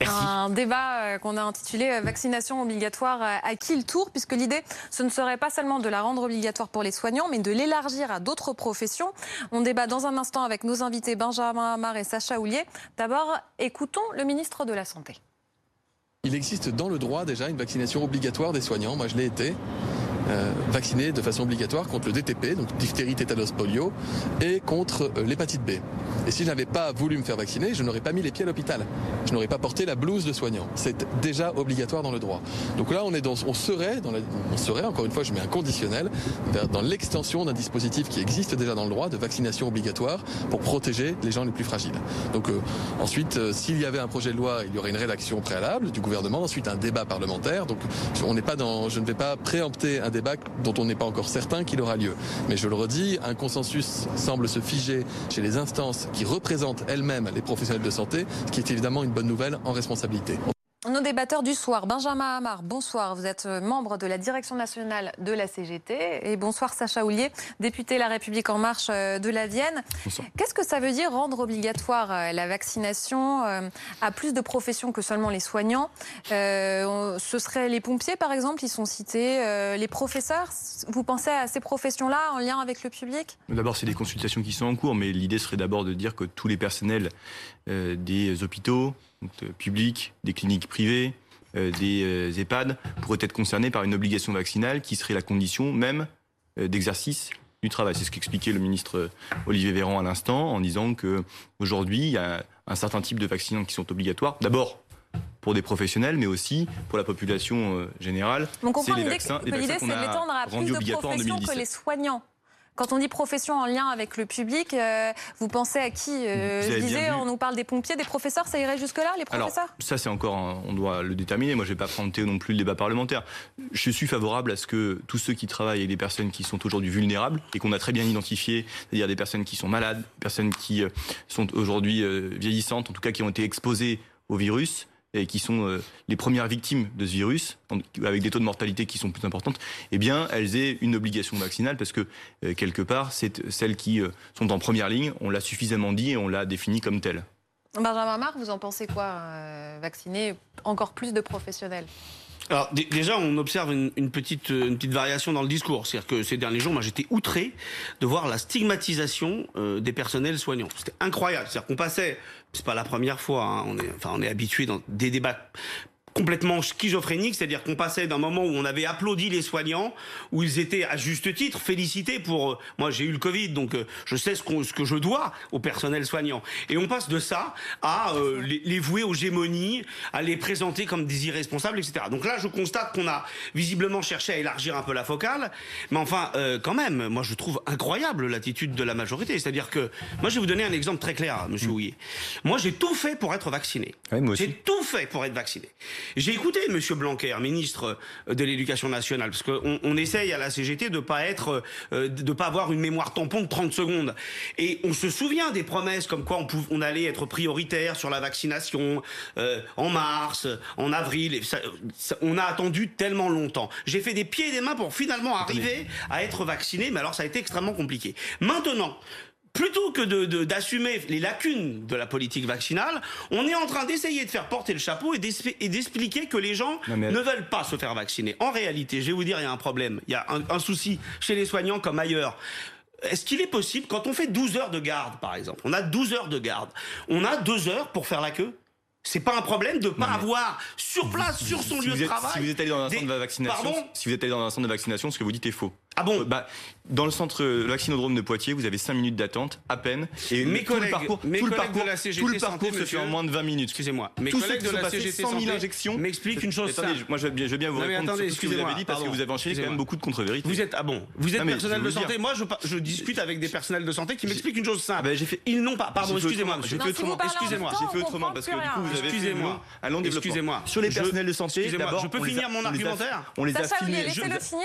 Un débat euh, qu'on a intitulé euh, Vaccination obligatoire euh, à qui le tour Puisque l'idée, ce ne serait pas seulement de la rendre obligatoire pour les soignants, mais de l'élargir à d'autres professions. On débat dans un instant avec nos invités Benjamin Hamar et Sacha Houlier. D'abord, écoutons le ministre de la Santé. Il existe dans le droit déjà une vaccination obligatoire des soignants. Moi, je l'ai été. Euh, vaccinés de façon obligatoire contre le DTP, donc diphtérie, tétanos, polio, et contre euh, l'hépatite B. Et si je n'avais pas voulu me faire vacciner, je n'aurais pas mis les pieds à l'hôpital. Je n'aurais pas porté la blouse de soignant. C'est déjà obligatoire dans le droit. Donc là, on est dans, on serait, on serait, encore une fois, je mets un conditionnel, dans l'extension d'un dispositif qui existe déjà dans le droit de vaccination obligatoire pour protéger les gens les plus fragiles. Donc euh, ensuite, euh, s'il y avait un projet de loi, il y aurait une rédaction préalable du gouvernement, ensuite un débat parlementaire. Donc on n'est pas dans, je ne vais pas préempter un débat dont on n'est pas encore certain qu'il aura lieu. Mais je le redis, un consensus semble se figer chez les instances qui représentent elles-mêmes les professionnels de santé, ce qui est évidemment une bonne nouvelle en responsabilité. Nos débatteurs du soir, Benjamin Hamar, bonsoir. Vous êtes euh, membre de la direction nationale de la CGT. Et bonsoir Sacha Houlier, député La République En Marche euh, de la Vienne. Qu'est-ce que ça veut dire rendre obligatoire euh, la vaccination à plus de professions que seulement les soignants? Ce seraient les pompiers, par exemple, ils sont cités. Les professeurs, vous pensez à ces professions-là en lien avec le public? D'abord, c'est des consultations qui sont en cours, mais l'idée serait d'abord de dire que tous les personnels des hôpitaux, euh, publics, des cliniques privées, euh, des euh, EHPAD pourraient être concernés par une obligation vaccinale qui serait la condition même d'exercice du travail. C'est ce qu'expliquait le ministre Olivier Véran à l'instant en disant que aujourd'hui il y a un certain type de vaccinants qui sont obligatoires. D'abord pour des professionnels, mais aussi pour la population générale. On comprend l'idée, c'est d'étendre à plus de professions que les soignants. Quand on dit profession en lien avec le public, euh, vous pensez à qui euh, Je disais, on nous parle des pompiers, des professeurs, ça irait jusque-là, les professeurs? Alors, ça, c'est encore, on doit le déterminer. Moi, je ne vais pas présenter non plus le débat parlementaire. Je suis favorable à ce que tous ceux qui travaillent et les personnes qui sont aujourd'hui vulnérables et qu'on a très bien identifiées, c'est-à-dire des personnes qui sont malades, des personnes qui euh, sont aujourd'hui vieillissantes, en tout cas qui ont été exposées au virus, et qui sont euh, les premières victimes de ce virus, avec des taux de mortalité qui sont plus importantes, eh bien, elles aient une obligation vaccinale parce que, euh, quelque part, c'est celles qui euh, sont en première ligne, on l'a suffisamment dit et on l'a défini comme telle. Benjamin Marc, vous en pensez quoi Vacciner encore plus de professionnels? Alors déjà, on observe une, petite, une petite variation dans le discours. C'est-à-dire que ces derniers jours, moi, j'étais outré de voir la stigmatisation des personnels soignants. C'était incroyable. C'est-à-dire qu'on passait c'est pas la première fois. Hein. Enfin, on est habitué dans des débats complètement schizophrénique, c'est-à-dire qu'on passait d'un moment où on avait applaudi les soignants, où ils étaient à juste titre félicités pour. Euh, moi, j'ai eu le Covid, donc euh, je sais ce, ce, que je dois au personnel soignant. Et on passe de ça à euh, les, les, vouer aux gémonies, à les présenter comme des irresponsables, etc. Donc là, je constate qu'on a visiblement cherché à élargir un peu la focale, mais enfin, quand même, moi, je trouve incroyable l'attitude de la majorité. C'est-à-dire que moi, je vais vous donner un exemple très clair, Monsieur mmh. Moi, j'ai tout fait pour être vacciné. j'ai tout fait pour être vacciné. J'ai écouté M. Blanquer, ministre de l'Éducation nationale, parce qu'on on essaye à la CGT de pas être, euh, de pas avoir une mémoire tampon de 30 secondes. Et on se souvient des promesses comme quoi on, on allait être prioritaire sur la vaccination euh, en mars, en avril. Et on a attendu tellement longtemps. J'ai fait des pieds et des mains pour finalement arriver à être vacciné, mais alors ça a été extrêmement compliqué. Maintenant, plutôt que d'assumer de, les lacunes de la politique vaccinale, on est en train d'essayer de faire porter le chapeau et d'expliquer que les gens ne veulent pas se faire vacciner. En réalité, je vais vous dire, il y a un problème. Il y a un, souci chez les soignants comme ailleurs. Est-ce qu'il est possible, quand on fait 12 heures de garde, par exemple, on a 12 heures de garde, on a 2 heures pour faire la queue? C'est pas un problème de pas avoir sur place, sur son lieu de travail. Si vous êtes allé dans un centre de vaccination, si vous êtes allé dans un centre de vaccination, ce que vous dites est faux. Ah bon bah, Dans le centre vaccinodrome de Poitiers, vous avez 5 minutes d'attente, à peine. Et mes tout collègues, le parcours, mes tout le parcours, de la CGT tout le parcours santé, se fait en moins de 20 minutes. Excusez-moi. Mes Tous collègues ceux qui de sont la CGT 100 000 santé injections m'expliquent une chose Attendez, simple. moi je veux bien, je veux bien vous Non, mais répondre attendez, sur ce que vous avez excusez-moi, dit parce que vous avez enchaîné quand même beaucoup de contre-vérités. Vous êtes ah bon, vous êtes Non, personnel je de santé. dire- Moi, je, je discute avec des personnels de santé qui m'expliquent une chose simple. Ah bah, j'ai fait- Ils n'ont pas. Pardon, excusez-moi, monsieur. j'ai fait autrement. Excusez-moi. J'ai fait autrement parce que du coup vous avez Excusez-moi. développement. Excusez-moi. Sur les personnels de santé, excusez-moi, d'abord, je peux finir mon on les a- argumentaire On les a Je- finir,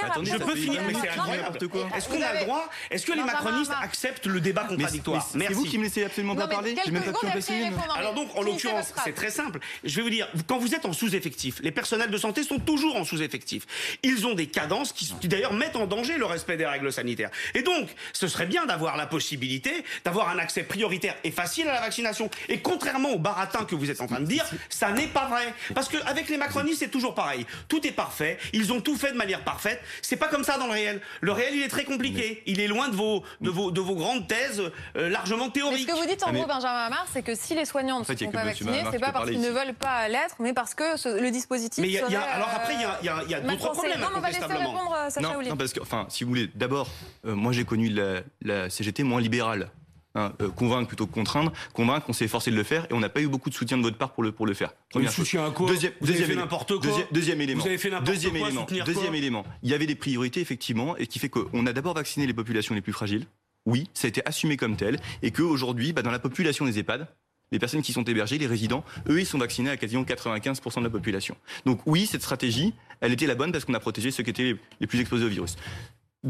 Attendez, après Je vous peux finir, mais N'importe quoi. Est-ce qu'on a le droit Est-ce que les macronistes acceptent le débat contradictoire c'est- C'est vous qui me laissez absolument pas parler. J'ai quelques même pas pu en secondes, passer après, une. répondre. Alors donc, en l'occurrence, c'est très simple. Je vais vous dire, quand vous êtes en sous-effectif, les personnels de santé sont toujours en sous-effectif. Ils ont des cadences qui, qui d'ailleurs mettent en danger le respect des règles sanitaires. Et donc, ce serait bien d'avoir la possibilité d'avoir un accès prioritaire et facile à la vaccination. Et contrairement au baratin que vous êtes en train de dire, ça n'est pas vrai. Parce qu'avec les macronistes, c'est toujours pareil. Tout est parfait. Ils ont tout fait de manière parfaite. C'est pas comme ça dans le réel. Le réel, il est très compliqué. Il est loin de vos, de vos, de vos grandes thèses euh, largement Mais théoriques. ce que vous dites en Ah, gros, Benjamin Hamar, c'est que si les soignants ne En fait, que pas Hamar c'est pas parce qu'ils ne veulent pas l'être, mais parce que ce- le dispositif. Mais il y a- y a- alors après, il y a- euh, il y a, il y a mal d'autres problèmes, Non, mais on va laisser répondre euh, Sacha Non, non, parce que, enfin, si vous voulez, d'abord, euh, moi j'ai connu la, la CGT moins libérale. Hein, euh, convaincre plutôt que contraindre, convaincre, on s'est efforcé de le faire et on n'a pas eu beaucoup de soutien de votre part pour le, pour le faire. Première chose. soutien à quoi Deuxième, Vous avez deuxième fait élément. n'importe quoi Deuxième, deuxième élément. Vous avez fait deuxième quoi, élément. Deuxième élément. Il y avait des priorités effectivement et qui fait qu'on a d'abord vacciné les populations les plus fragiles. Oui, ça a été assumé comme tel et qu'aujourd'hui, bah, dans la population des EHPAD, les personnes qui sont hébergées, les résidents, eux, ils sont vaccinés à quasiment 95% de la population. Donc oui, cette stratégie, elle était la bonne parce qu'on a protégé ceux qui étaient les plus exposés au virus.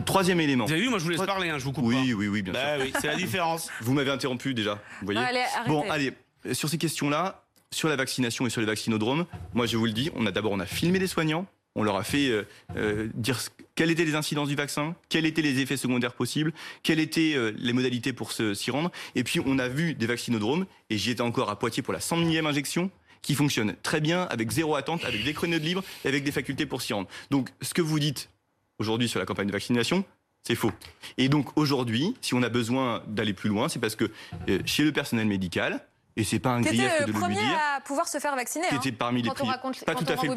Troisième élément. Vous avez vu, moi je vous laisse parler, hein, je vous coupe Oui, oui, oui, bien sûr. Bah oui, c'est la différence. Vous m'avez interrompu déjà, vous voyez Non, allez, arrêtez. Bon, allez, euh, sur ces questions-là, sur la vaccination et sur les vaccinodromes, moi je vous le dis, on a d'abord on a filmé les soignants, on leur a fait euh, euh, dire ce- quelles étaient les incidences du vaccin, quels étaient les effets secondaires possibles, quelles étaient euh, les modalités pour se- s'y rendre, et puis on a vu des vaccinodromes, et j'y étais encore à Poitiers pour la 100 millième injection, qui fonctionnent très bien, avec zéro attente, avec des créneaux de libre, et avec des facultés pour s'y rendre. Donc ce que vous dites aujourd'hui sur la campagne de vaccination, c'est faux. Et donc aujourd'hui, si on a besoin d'aller plus loin, c'est parce que euh, chez le personnel médical, et c'est pas un grief de le premier dire, à pouvoir se faire vacciner. qui hein, était parmi les quand on premiers. raconte, Pas quand tout à on fait.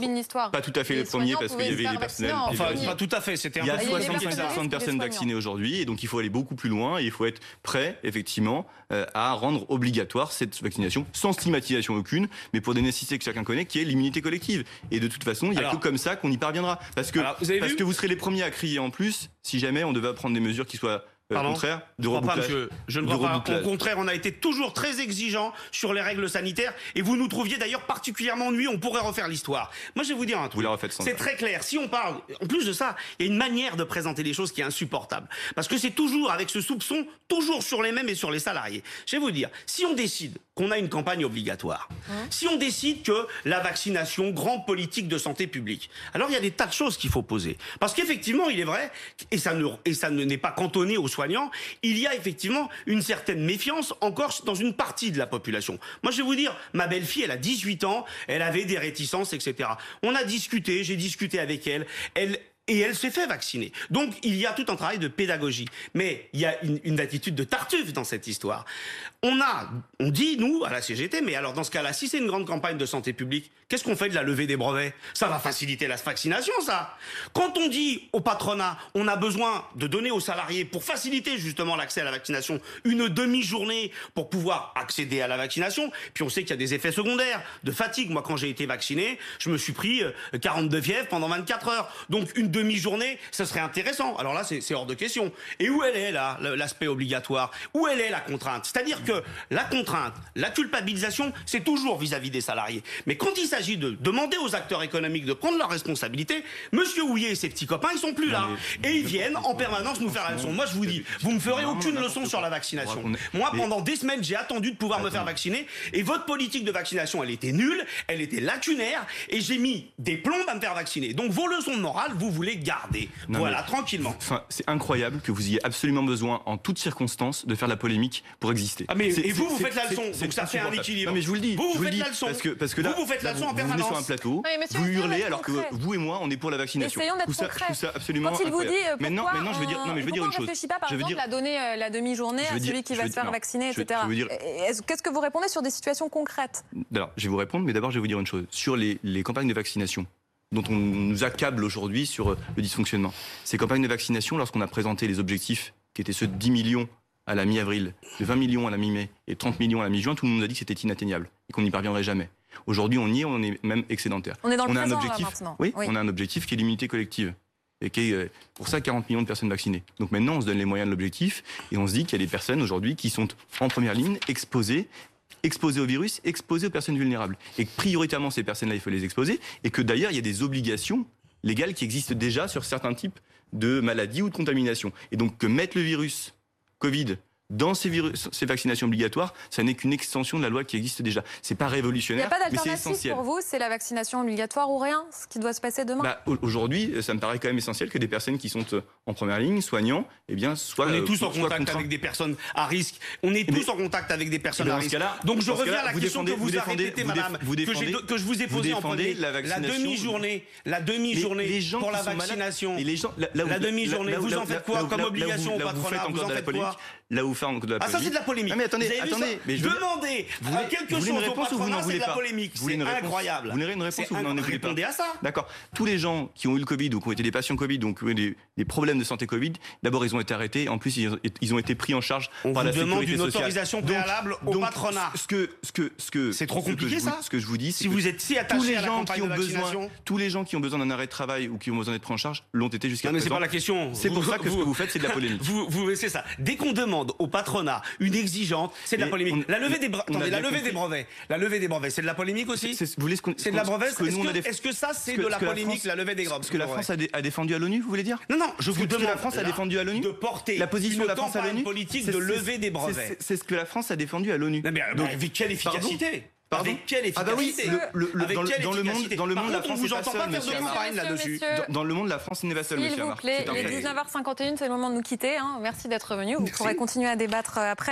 Pas tout à fait Les le premier parce qu'il y avait faire personnels. Enfin, pas tout à fait, c'était un Il y a peu Il y a des 70% personnels, de personnes vaccinées aujourd'hui et donc il faut aller beaucoup plus loin et il faut être prêt effectivement euh, à rendre obligatoire cette vaccination sans stigmatisation aucune mais pour des nécessités que chacun connaît qui est l'immunité collective et de toute façon il n'y a Alors- que comme ça qu'on y parviendra parce que, Alors, vous avez parce que vous serez les premiers à crier en plus si jamais on devait prendre des mesures qui soient Pardon contraires de Je crois pas, rebouclage. monsieur. Je ne crois pas. Au contraire, on a été toujours très exigeants sur les règles sanitaires et vous nous trouviez d'ailleurs particulièrement ennuyeux. On pourrait refaire l'histoire. Moi, je vais vous dire un Vous truc. la refaites sans C'est très clair. Si on parle, en plus de ça, il y a une manière de présenter les choses qui est insupportable. Parce que c'est toujours avec ce soupçon, toujours sur les mêmes et sur les salariés. Je vais vous dire, si on décide qu'on a une campagne obligatoire, si on décide que la vaccination, grande politique de santé publique, alors il y a des tas de choses qu'il faut poser. Parce qu'effectivement, il est vrai, et ça ne, et ça ne n'est pas cantonné aux il y a effectivement une certaine méfiance encore dans une partie de la population. Moi, je vais vous dire, ma belle-fille, elle a 18 ans, elle avait des réticences, etc. On a discuté, j'ai discuté avec elle, elle, et elle s'est fait vacciner. Donc il y a tout un travail de pédagogie. Mais il y a une, attitude de tartuffe dans cette histoire. On a, on dit, nous, à la CGT, mais alors dans ce cas-là, si c'est une grande campagne de santé publique, qu'est-ce qu'on fait de la levée des brevets? Ça va faciliter la vaccination, ça. Quand on dit au patronat, on a besoin de donner aux salariés, pour faciliter justement l'accès à la vaccination, une demi-journée pour pouvoir accéder à la vaccination, puis on sait qu'il y a des effets secondaires, de fatigue. Moi, quand j'ai été vacciné, je me suis pris euh, 42 fièvres pendant 24 heures. Donc une demi-journée, ça serait intéressant. Alors là, c'est hors de question. Et où elle est, là, l'aspect obligatoire? Où elle est, la contrainte? C'est-à-dire que la contrainte, la culpabilisation, c'est toujours vis-à-vis des salariés. Mais quand il s'agit de demander aux acteurs économiques de prendre leurs responsabilités, Monsieur Houillet et ses petits copains, ils sont plus là. Et ils viennent en permanence nous faire la leçon. Moi, je vous dis, vous me ferez aucune leçon sur la vaccination. Moi, pendant des semaines, j'ai attendu de pouvoir me faire vacciner. Et votre politique de vaccination, elle était nulle, elle était lacunaire. Et j'ai mis des plombes à me faire vacciner. Donc vos leçons de morale, vous voulez garder. Non, voilà, mais- tranquillement. Enfin, c'est incroyable que vous ayez absolument besoin, en toutes circonstances, de faire la polémique pour exister. Ah, mais- et vous, vous faites la leçon, c'est donc ça fait un équilibre. Non, mais je vous le dis. Vous, vous vous faites la leçon. Parce que, parce que là, Vous, vous faites la leçon en vous venez sur un permanence. plateau, vous hurlez alors que vous et moi, on est pour la vaccination. Essayons d'être concrets. Ça absolument Quand il vous dit euh, Maintenant, je veux dire, non, mais je veux dire pourquoi une on chose. réfléchit pas, par exemple, à donner euh, la demi-journée à celui qui va se faire vacciner, etc. Qu'est-ce que vous répondez sur des situations concrètes? Alors, je vais vous répondre, mais d'abord, je vais vous dire une chose. Sur les, les campagnes de vaccination, dont on nous accable aujourd'hui sur euh, le dysfonctionnement. Ces campagnes de vaccination, lorsqu'on a présenté les objectifs qui étaient ceux de 10 millions à la mi-avril, de 20 millions à la mi-mai et 30 millions à la mi-juin, tout le monde nous a dit que c'était inatteignable et qu'on n'y parviendrait jamais. Aujourd'hui, on y est, on est même excédentaire. On est dans le a un là, objectif, maintenant. oui, Oui. on a un objectif qui est l'immunité collective. Et qui est euh, pour ça 40 millions de personnes vaccinées. Donc maintenant, on se donne les moyens de l'objectif et on se dit qu'il y a des personnes aujourd'hui qui sont en première ligne, exposées, exposées au virus, exposées aux personnes vulnérables. Et que prioritairement, ces personnes-là, il faut les exposer. Et que d'ailleurs, il y a des obligations légales qui existent déjà sur certains types de maladies ou de contaminations. Et donc que mettre le virus Covid dans ces, virus, ces vaccinations obligatoires, ça n'est qu'une extension de la loi qui existe déjà. C'est pas Il n'y révolutionnaire, a pas mais c'est d'alternative essentiel. pour vous C'est la vaccination obligatoire ou rien Ce qui doit se passer demain Bah, au- Aujourd'hui, ça me paraît quand même essentiel que des personnes qui sont euh, en première ligne, soignants, eh bien, soient, On est euh, tous en contact avec des personnes à risque. On est tous mais- en contact avec des personnes Eh ben, à risque. Donc je reviens à la vous question défendez- que vous, vous avez défendez- répétée, madame, vous que, j'ai- défendez- que je vous ai posée en premier. la demi-journée, la demi-journée pour la vaccination. et les gens, là, là où- La demi-journée, vous en faites quoi comme obligation au vous patronat en de la faites quoi vous encore de la Ah ça polémique. c'est de la polémique. Ah, mais attendez, Vous avez vu attendez, ça mais je Demandez Vous voulez- à quelque vous chose au réponse ou vous n'en patronat, c'est de la polémique. C'est incroyable. Vous voulez une réponse ou vous n'en voulez pas Répondez à ça. D'accord. Tous les gens qui ont eu le Covid ou qui ont été des patients Covid, donc qui ont eu des, des problèmes de santé Covid, d'abord ils ont été arrêtés. En plus, ils ont, ils ont été pris en charge On par demande une autorisation préalable au patronat. Ce que, ce que, ce que, C'est trop compliqué, ça Ce que je vous dis, Si vous êtes si tous attaché les à la gens qui campagne ont de besoin, vaccination. tous les gens qui ont besoin d'un arrêt de travail ou qui ont besoin d'être pris en charge l'ont été jusqu'à Non mais c'est présent. pas la question. C'est pour ça que ce que vous faites, c'est de la polémique. Vous, vous, c'est ça. Dès qu'on demande au patronat une exigeante, c'est de la polémique. on- la levée des, attendez, la levée des brevets. La levée des brevets, c'est de la polémique aussi. C'est- vous voulez ce qu'on- C'est de la ce que- brevet. ce que Est-ce que, déf- est-ce que ça, c'est de la que la polémique, la levée des Ce que la France a, dé- a défendu à l'ONU, vous voulez dire Non, non, je vous demande la France a défendu à l'ONU de porter La position de la France à l'ONU politique de lever des brevets. c'est- ce que la France a défendu à l'ONU. Mais, avec quelle efficacité Pardon Avec quelle Ah bah oui, efficacité le- le- le- Avec dans le- quelle dans le monde- efficacité dans le Par monde, la contre, France vous n'est pas seule, monsieur campagne là-dessus. Dans, dans le monde, la France n'est pas seule, S'il monsieur vous Amar. plaît, il est fait. 19h51, c'est le moment de nous quitter. hein. Merci d'être venu. Vous Merci. pourrez continuer à débattre euh, après.